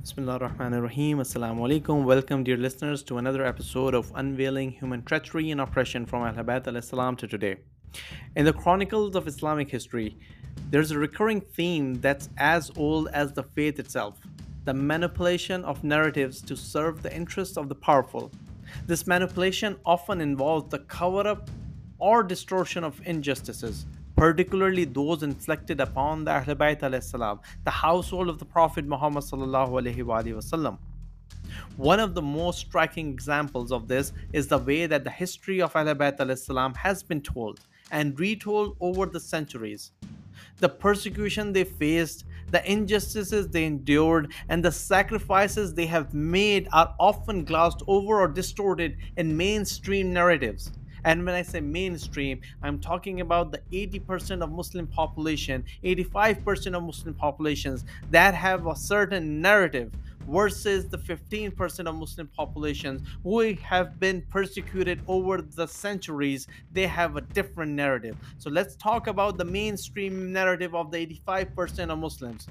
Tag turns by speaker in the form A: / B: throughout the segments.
A: Bismillah ar-Rahman ar-Rahim. Assalamu alaikum. Welcome, dear listeners, to another episode of Unveiling Human Treachery and Oppression from Ahlul Bayt al-Islam to today. In the chronicles of Islamic history, there's a recurring theme that's as old as the faith itself the manipulation of narratives to serve the interests of the powerful. This manipulation often involves the cover up or distortion of injustices, particularly those inflicted upon the Ahl Bayt the household of the Prophet Muhammad wasallam. One of the most striking examples of this is the way that the history of Ahl Bayt salam has been told and retold over the centuries. The persecution they faced, the injustices they endured, and the sacrifices they have made are often glossed over or distorted in mainstream narratives. And when I say mainstream, I'm talking about the 80% of Muslim population, 85% of Muslim populations that have a certain narrative versus the 15% of Muslim populations who have been persecuted over the centuries, they have a different narrative. So let's talk about the mainstream narrative of the 85% of Muslims.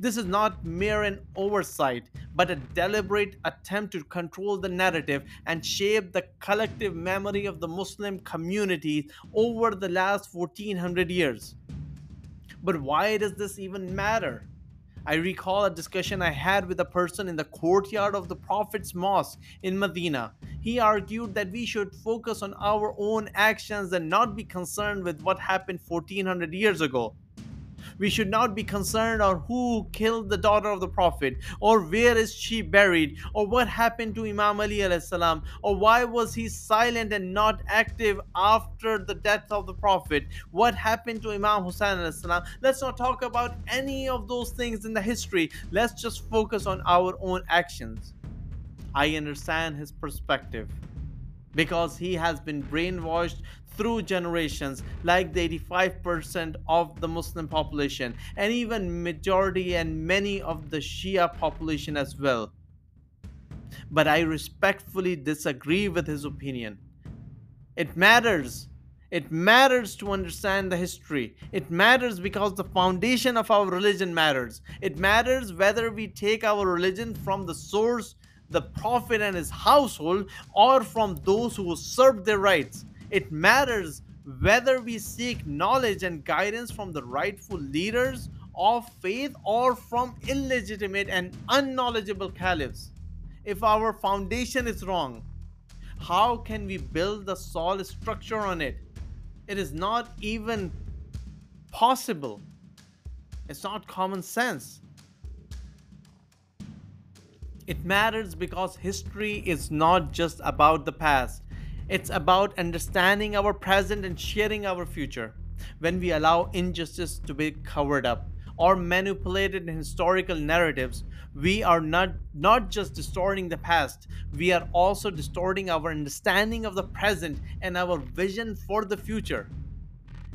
A: This is not mere an oversight, but a deliberate attempt to control the narrative and shape the collective memory of the Muslim communities over the last 1400 years. But why does this even matter? I recall a discussion I had with a person in the courtyard of the Prophet's mosque in Medina. He argued that we should focus on our own actions and not be concerned with what happened 1400 years ago. We should not be concerned on who killed the daughter of the Prophet, or where is she buried, or what happened to Imam Ali salam, or why was he silent and not active after the death of the Prophet, what happened to Imam Hussein salam. Let's not talk about any of those things in the history. Let's just focus on our own actions. I understand his perspective because he has been brainwashed through generations like the 85% of the muslim population and even majority and many of the shia population as well but i respectfully disagree with his opinion it matters it matters to understand the history. It matters because the foundation of our religion matters. It matters whether we take our religion from the source, the prophet and his household, or from those who serve their rights. It matters whether we seek knowledge and guidance from the rightful leaders of faith or from illegitimate and unknowledgeable caliphs. If our foundation is wrong, how can we build the solid structure on it? It is not even possible. It's not common sense. It matters because history is not just about the past, it's about understanding our present and sharing our future. When we allow injustice to be covered up or manipulated in historical narratives, we are not, not just distorting the past, we are also distorting our understanding of the present and our vision for the future.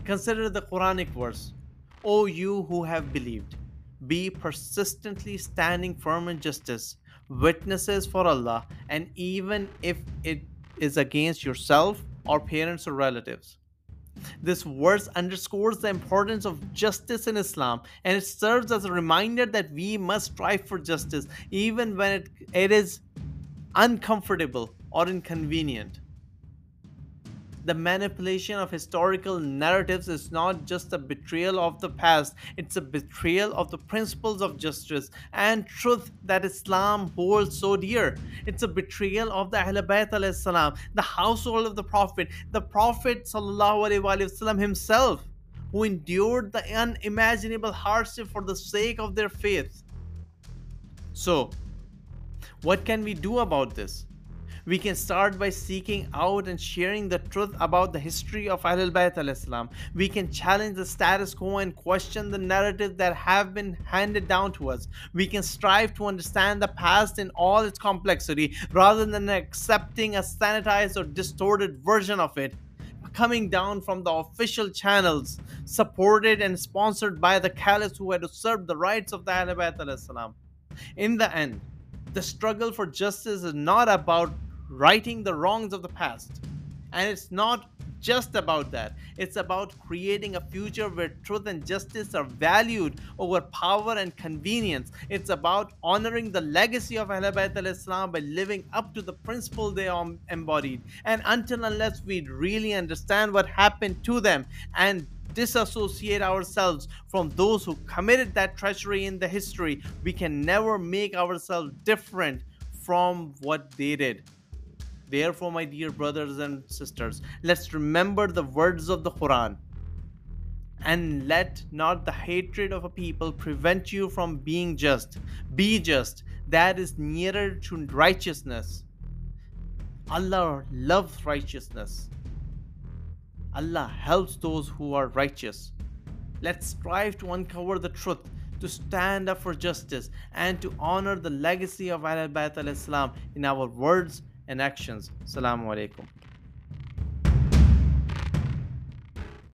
A: Consider the Quranic verse O you who have believed, be persistently standing firm in justice, witnesses for Allah, and even if it is against yourself or parents or relatives. This verse underscores the importance of justice in Islam and it serves as a reminder that we must strive for justice even when it, it is uncomfortable or inconvenient the manipulation of historical narratives is not just a betrayal of the past, it's a betrayal of the principles of justice and truth that Islam holds so dear. It's a betrayal of the Ahl Bayt salam, the household of the Prophet, the Prophet himself, who endured the unimaginable hardship for the sake of their faith. So, what can we do about this? We can start by seeking out and sharing the truth about the history of Ahlul Bayt al-Islam. We can challenge the status quo and question the narrative that have been handed down to us. We can strive to understand the past in all its complexity rather than accepting a sanitized or distorted version of it coming down from the official channels supported and sponsored by the caliphs who had usurped the rights of the Ahlul Bayt al-Islam. In the end, the struggle for justice is not about righting the wrongs of the past. And it's not just about that. It's about creating a future where truth and justice are valued over power and convenience. It's about honoring the legacy of Ahl Bayt al-Islam by living up to the principle they embodied. And until unless we really understand what happened to them and disassociate ourselves from those who committed that treachery in the history, we can never make ourselves different from what they did. Therefore, my dear brothers and sisters, let's remember the words of the Quran and let not the hatred of a people prevent you from being just. Be just, that is nearer to righteousness. Allah loves righteousness. Allah helps those who are righteous. Let's strive to uncover the truth, to stand up for justice, and to honor the legacy of Ahl Bayt al Islam in our words and actions. Assalamu alaikum.